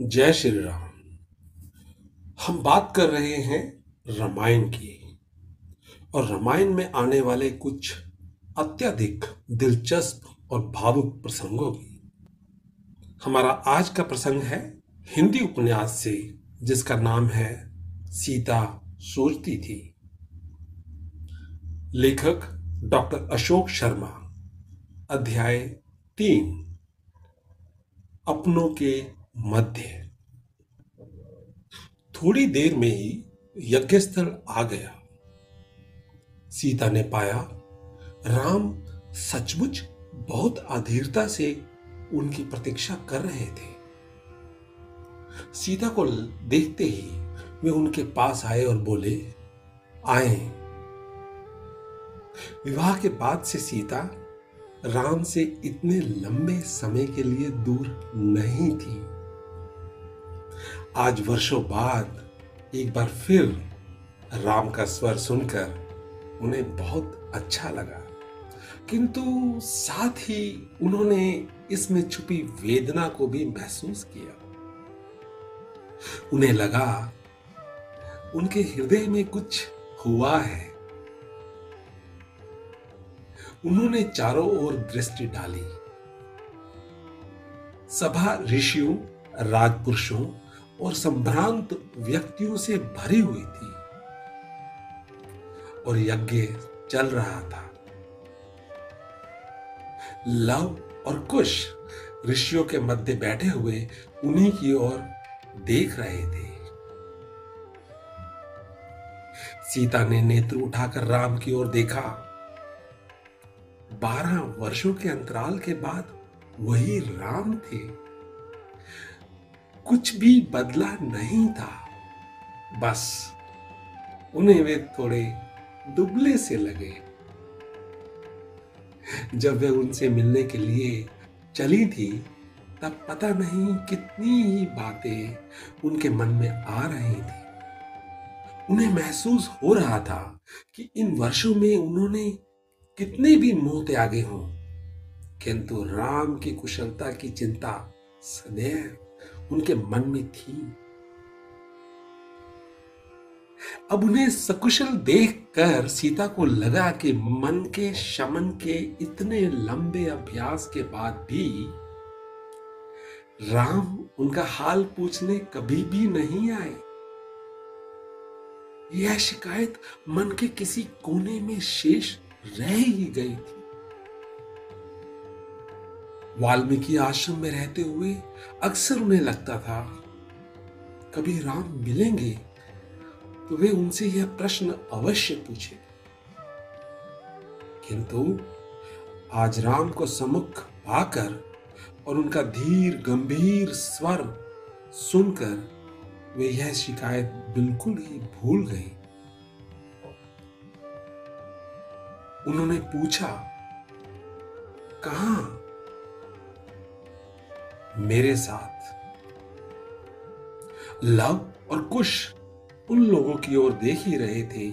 जय श्री राम। हम बात कर रहे हैं रामायण की। और रामायण में आने वाले कुछ अत्यधिक दिलचस्प और भावुक प्रसंगों की। हमारा आज का प्रसंग है हिंदी उपन्यास से, जिसका नाम है सीता सोचती थी। लेखक डॉक्टर अशोक शर्मा, अध्याय तीन। अपनों के मध्य थोड़ी देर में ही यज्ञ स्थल आ गया। सीता ने पाया, राम सचमुच बहुत अधीरता से उनकी प्रतीक्षा कर रहे थे। सीता को देखते ही वे उनके पास आए और बोले, आए। विवाह के बाद से सीता राम से इतने लंबे समय के लिए दूर नहीं थी। आज वर्षों बाद एक बार फिर राम का स्वर सुनकर उन्हें बहुत अच्छा लगा। किंतु साथ ही उन्होंने इसमें छुपी वेदना को भी महसूस किया। उन्हें लगा, उनके हृदय में कुछ हुआ है। उन्होंने चारों ओर दृष्टि डाली। सभा ऋषियों, राजपुरुषों और संभ्रांत व्यक्तियों से भरी हुई थी। और यज्ञ चल रहा था। लव और कुश ऋषियों के मध्य बैठे हुए उन्हीं की ओर देख रहे थे। सीता ने नेत्र उठाकर राम की ओर देखा। बारह वर्षों के अंतराल के बाद वही राम थे। कुछ भी बदला नहीं था। बस उन्हें वे थोड़े दुबले से लगे। जब वे उनसे मिलने के लिए चली थी, तब पता नहीं कितनी ही बातें उनके मन में आ रही थी। उन्हें महसूस हो रहा था कि इन वर्षों में उन्होंने कितने भी मोह त्यागे हों, किंतु राम की कुशलता की चिंता सदैव उनके मन में थी। अब उन्हें सकुशल देखकर सीता को लगा कि मन के, शमन के इतने लंबे अभ्यास के बाद भी राम उनका हाल पूछने कभी भी नहीं आए। यह शिकायत मन के किसी कोने में शेष रह ही गई थी। वाल्मीकि आश्रम में रहते हुए अक्सर उन्हें लगता था, कभी राम मिलेंगे? तो वे उनसे यह प्रश्न अवश्य पूछे। किंतु आज राम को सम्मुख पाकर और उनका धीर गंभीर स्वर सुनकर वे यह शिकायत बिल्कुल ही भूल गई। उन्होंने पूछा, कहा मेरे साथ। लव और कुश उन लोगों की ओर देख ही रहे थे।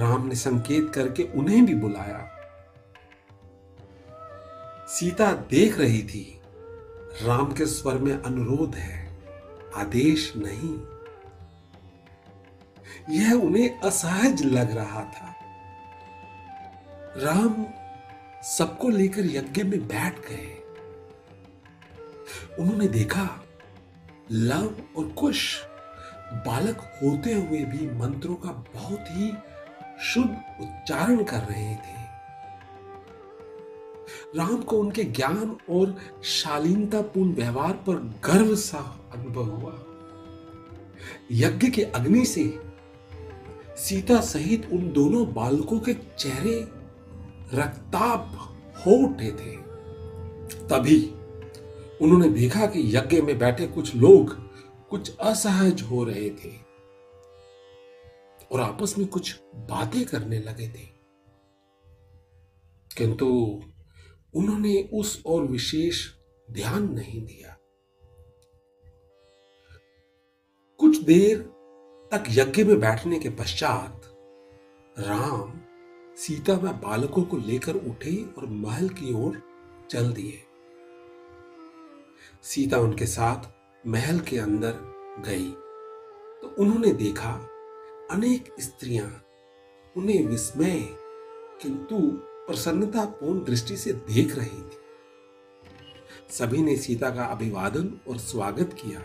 राम ने संकेत करके उन्हें भी बुलाया। सीता देख रही थी, राम के स्वर में अनुरोध है, आदेश नहीं। यह उन्हें असहज लग रहा था। राम सबको लेकर यज्ञ में बैठ गए। उन्होंने देखा, लव और कुश बालक होते हुए भी मंत्रों का बहुत ही शुद्ध उच्चारण कर रहे थे। राम को उनके ज्ञान और शालीनतापूर्ण व्यवहार पर गर्व सा अनुभव हुआ। यज्ञ के अग्नि से सीता सहित उन दोनों बालकों के चेहरे रक्ताप हो उठे थे। तभी उन्होंने देखा कि यज्ञ में बैठे कुछ लोग कुछ असहज हो रहे थे और आपस में कुछ बातें करने लगे थे। किंतु उन्होंने उस और विशेष ध्यान नहीं दिया। कुछ देर तक यज्ञ में बैठने के पश्चात राम सीता व बालकों को लेकर उठे और महल की ओर चल दिए। सीता उनके साथ महल के अंदर गई। तो उन्होंने देखा, अनेक स्त्रियाँ उन्हें विस्मय, किंतु प्रसन्नतापूर्ण दृष्टि से देख रही थी। सभी ने सीता का अभिवादन और स्वागत किया।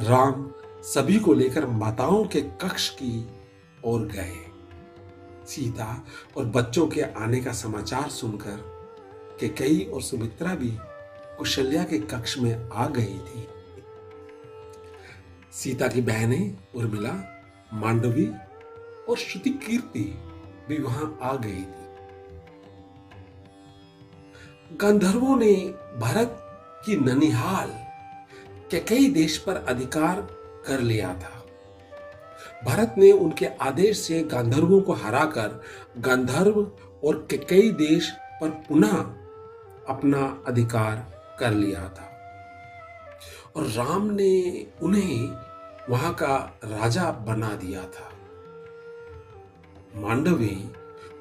राम सभी को लेकर माताओं के कक्ष की ओर गए। सीता और बच्चों के आने का समाचार सुनकर के कई और सुमित्रा भी कुशल्या के कक्ष में आ गई थी। सीता की बहनें, उर्मिला, मांडवी और श्रुति कीर्ति भी वहाँ आ गई थी। गंधर्वों ने भरत की ननिहाल के कई देश पर अधिकार कर लिया था। भरत ने उनके आदेश से गांधर्वों को हराकर गांधर्व और कई देश पर पुनः अपना अधिकार कर लिया था। और राम ने उन्हें वहाँ का राजा बना दिया था। मांडवी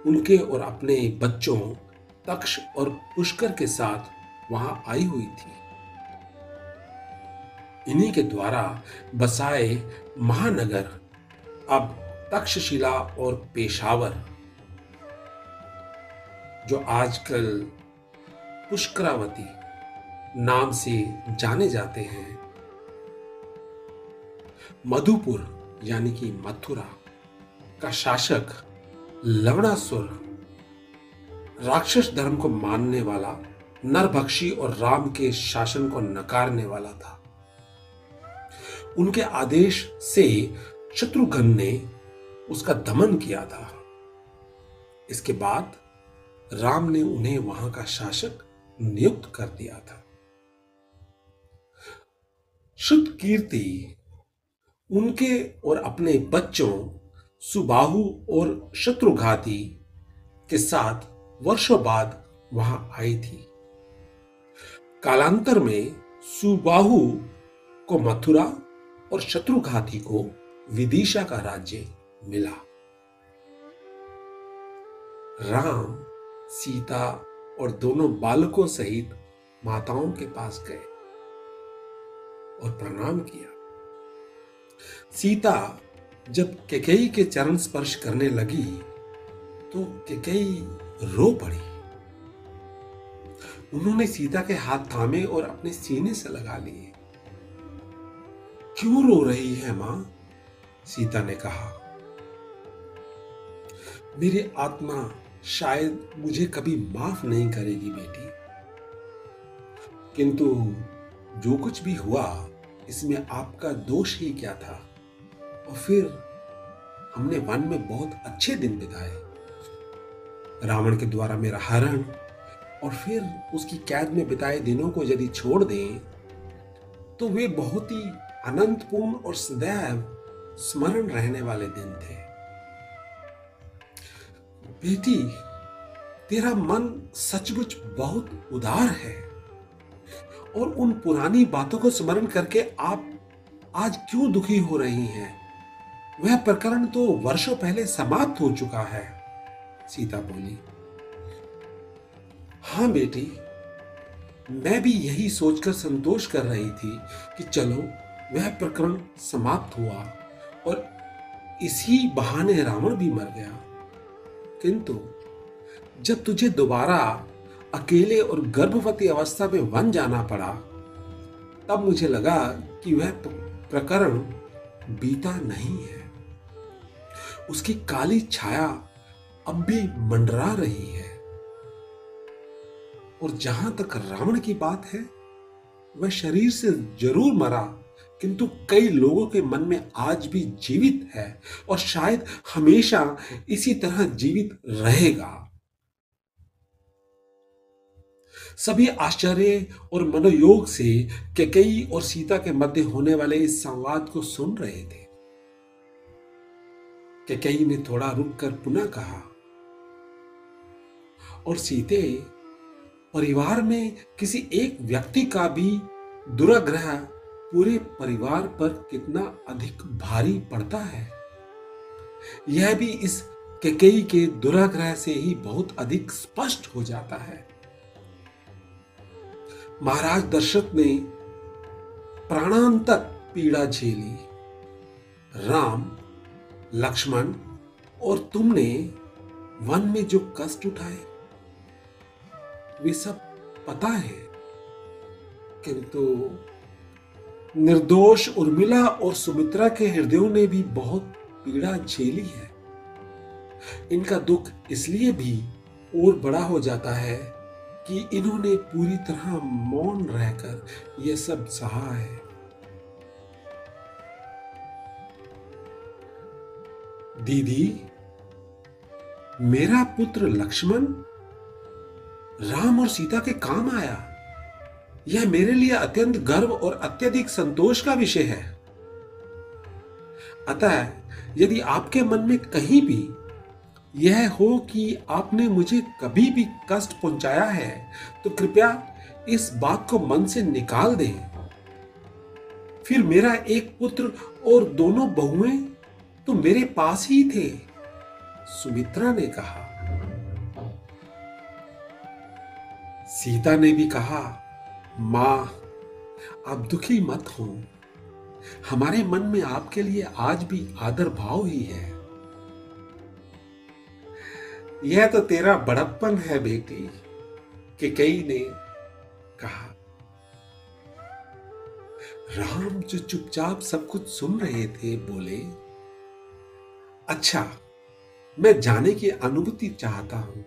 उनके और अपने बच्चों तक्ष और पुष्कर के साथ वहाँ आई हुई थी। इन्हीं के द्वारा बसाए महानगर अब तक्षशिला और पेशावर, जो आजकल पुष्करावती नाम से जाने जाते हैं। मधुपुर, यानी कि मथुरा, का शासक लवणासुर, राक्षस धर्म को मानने वाला, नरभक्षी और राम के शासन को नकारने वाला था। उनके आदेश से शत्रुघ्न ने उसका दमन किया था। इसके बाद राम ने उन्हें वहाँ का शासक नियुक्त कर दिया था। शुद्ध कीर्ति उनके और अपने बच्चों, सुबाहु और शत्रुघाती के साथ वर्षों बाद वहाँ आई थी। कालांतर में सुबाहु को मथुरा और शत्रुघाती को विदिशा का राज्य मिला। राम, सीता और दोनों बालकों सहित माताओं के पास गए। और प्रणाम किया। सीता जब केकई के चरण स्पर्श करने लगी तो केकई रो पड़ी। उन्होंने सीता के हाथ थामे और अपने सीने से लगा लिए। क्यों रो रही है माँ? सीता ने कहा। मेरी आत्मा शायद मुझे कभी माफ़ नहीं करेगी बेटी। किंतु जो कुछ भी हुआ इसमें आपका दोष ही क्या था? और फिर हमने वन में बहुत अच्छे दिन बिताए। रावण के द्वारा मेरा हरण और फिर उसकी कैद में बिताए दिनों को यदि छोड़ दें तो वे बहुत ही अनंतपूर्ण और सदैव स्मरण रहने वाले दिन थे। बेटी तेरा मन सचमुच बहुत उदार है। और उन पुरानी बातों को स्मरण करके आप आज क्यों दुखी हो रही हैं? वह प्रकरण तो वर्षों पहले समाप्त हो चुका है। सीता बोली, हाँ बेटी, मैं भी यही सोचकर संतोष कर रही थी कि चलो, वह प्रकरण समाप्त हुआ और इसी बहाने रावण भी मर गया। किंतु जब तुझे दोबारा अकेले और गर्भवती अवस्था में वन जाना पड़ा, तब मुझे लगा कि वह प्रकरण बीता नहीं है। उसकी काली छाया अब भी मंडरा रही है। और जहाँ तक रावण की बात है, वह शरीर से ज़रूर मरा, किंतु कई लोगों के मन में आज भी जीवित है और शायद हमेशा इसी तरह जीवित रहेगा। सभी आश्चर्य और मनोयोग से कैकई और सीता के मध्य होने वाले इस संवाद को सुन रहे थे। कैकई ने थोड़ा रुककर पुनः कहा, और सीते, परिवार में किसी एक व्यक्ति का भी दुराग्रह पूरे परिवार पर कितना अधिक भारी पड़ता है? यह भी इस केकई के दुराग्रह से ही बहुत अधिक स्पष्ट हो जाता है। महाराज दशरथ ने प्राणांतक पीड़ा झेली। राम, लक्ष्मण और तुमने वन में जो कष्ट उठाए, वे सब पता है? किंतु निर्दोष उर्मिला और सुमित्रा के हृदयों ने भी बहुत पीड़ा झेली है। इनका दुख इसलिए भी और बड़ा हो जाता है कि इन्होंने पूरी तरह मौन रहकर यह सब सहा है। दीदी, मेरा पुत्र लक्ष्मण राम और सीता के काम आया। यह मेरे लिए अत्यंत गर्व और अत्यधिक संतोष का विषय है। अतः यदि आपके मन में कहीं भी यह हो कि आपने मुझे कभी भी कष्ट पहुँचाया है तो कृपया इस बात को मन से निकाल दें। फिर मेरा एक पुत्र और दोनों बहुएँ तो मेरे पास ही थे, सुमित्रा ने कहा। सीता ने भी कहा, माँ, आप दुखी मत हो। हमारे मन में आपके लिए आज भी आदर भाव ही है। यह तो तेरा बड़प्पन है बेटी, कि कई ने कहा। राम जो चुपचाप सब कुछ सुन रहे थे, बोले अच्छा मैं जाने की अनुभूति चाहता हूँ।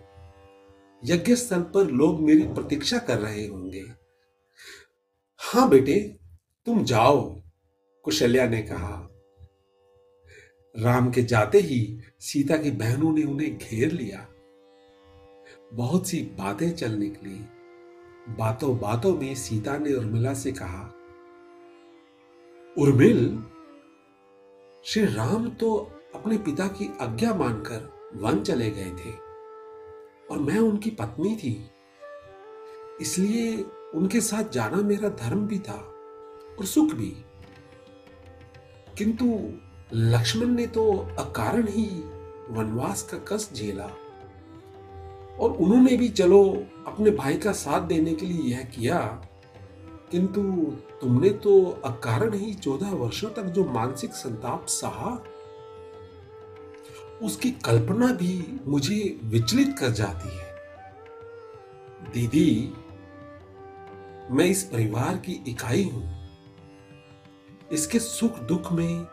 यज्ञ स्थल पर लोग मेरी प्रतीक्षा कर रहे होंगे। हाँ बेटे, तुम जाओ, कुशल्या ने कहा। राम के जाते ही सीता की बहनों ने उन्हें घेर लिया। बहुत सी बातें चल निकली। बातों बातों में सीता ने उर्मिला से कहा, उर्मिल, श्री राम तो अपने पिता की आज्ञा मानकर वन चले गए थे और मैं उनकी पत्नी थी। इसलिए उनके साथ जाना मेरा धर्म भी था और सुख भी। किंतु लक्ष्मण ने तो अकारण ही वनवास का कष्ट झेला। और उन्होंने भी चलो अपने भाई का साथ देने के लिए यह किया, किंतु तुमने तो अकारण ही चौदह वर्षों तक जो मानसिक संताप सहा, उसकी कल्पना भी मुझे विचलित कर जाती है। दीदी, मैं इस परिवार की इकाई हूँ। इसके सुख दुख में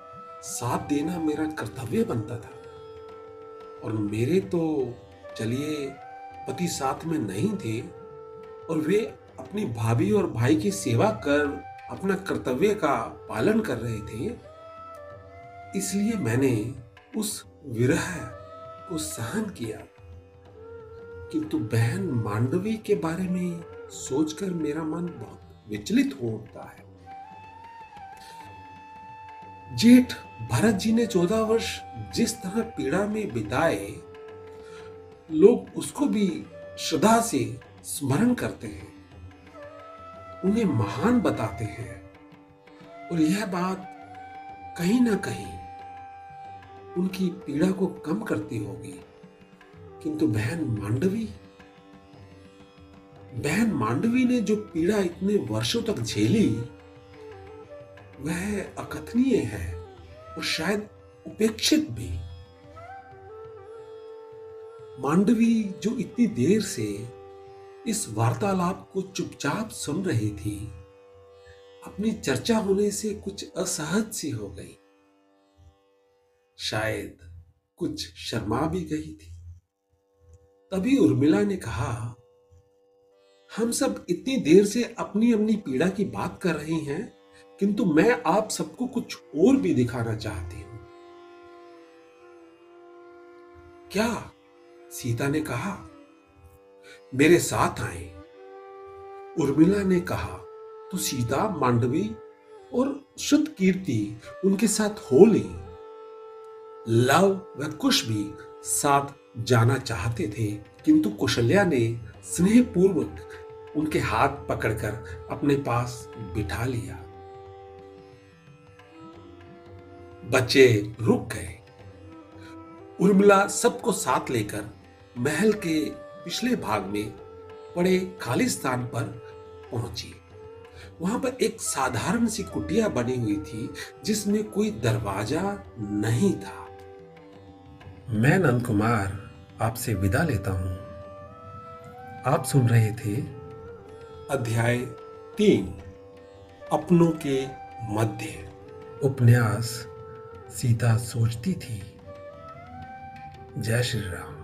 साथ देना मेरा कर्तव्य बनता था। और मेरे तो चलिए पति साथ में नहीं थे, और वे अपनी भाभी और भाई की सेवा कर अपना कर्तव्य का पालन कर रहे थे, इसलिए मैंने उस विरह को सहन किया। किंतु बहन मांडवी के बारे में सोचकर मेरा मन बहुत विचलित हो उठता है। जेठ भरत जी ने चौदह वर्ष जिस तरह पीड़ा में बिताए, लोग उसको भी श्रद्धा से स्मरण करते हैं, उन्हें महान बताते हैं। और यह बात कहीं ना कहीं उनकी पीड़ा को कम करती होगी। किंतु बहन मांडवी बहन मांडवी ने जो पीड़ा इतने वर्षों तक झेली, वह अकथनीय है। और शायद उपेक्षित भी। मांडवी जो इतनी देर से इस वार्तालाप को चुपचाप सुन रही थी, अपनी चर्चा होने से कुछ असहज सी हो गई। शायद कुछ शर्मा भी गई थी। तभी उर्मिला ने कहा, हम सब इतनी देर से अपनी अपनी पीड़ा की बात कर रहे हैं किंतु मैं आप सबको कुछ और भी दिखाना चाहती हूँ। क्या? सीता ने कहा, मेरे साथ आए। उर्मिला ने कहा तो सीता, मांडवी और शुद्ध कीर्ति उनके साथ हो ली। लव व कुश भी साथ जाना चाहते थे, किंतु कुशल्या ने स्नेहपूर्वक उनके हाथ पकड़कर अपने पास बिठा लिया। बच्चे रुक गए। उर्मिला सबको साथ लेकर महल के पिछले भाग में पड़े खाली स्थान पर पहुँची। वहाँ पर एक साधारण सी कुटिया बनी हुई थी, जिसमें कोई दरवाज़ा नहीं था। मैं नंद कुमार आपसे विदा लेता हूँ। आप सुन रहे थे अध्याय तीन, अपनों के मध्य। उपन्यास सीता सोचती थी जय श्री राम।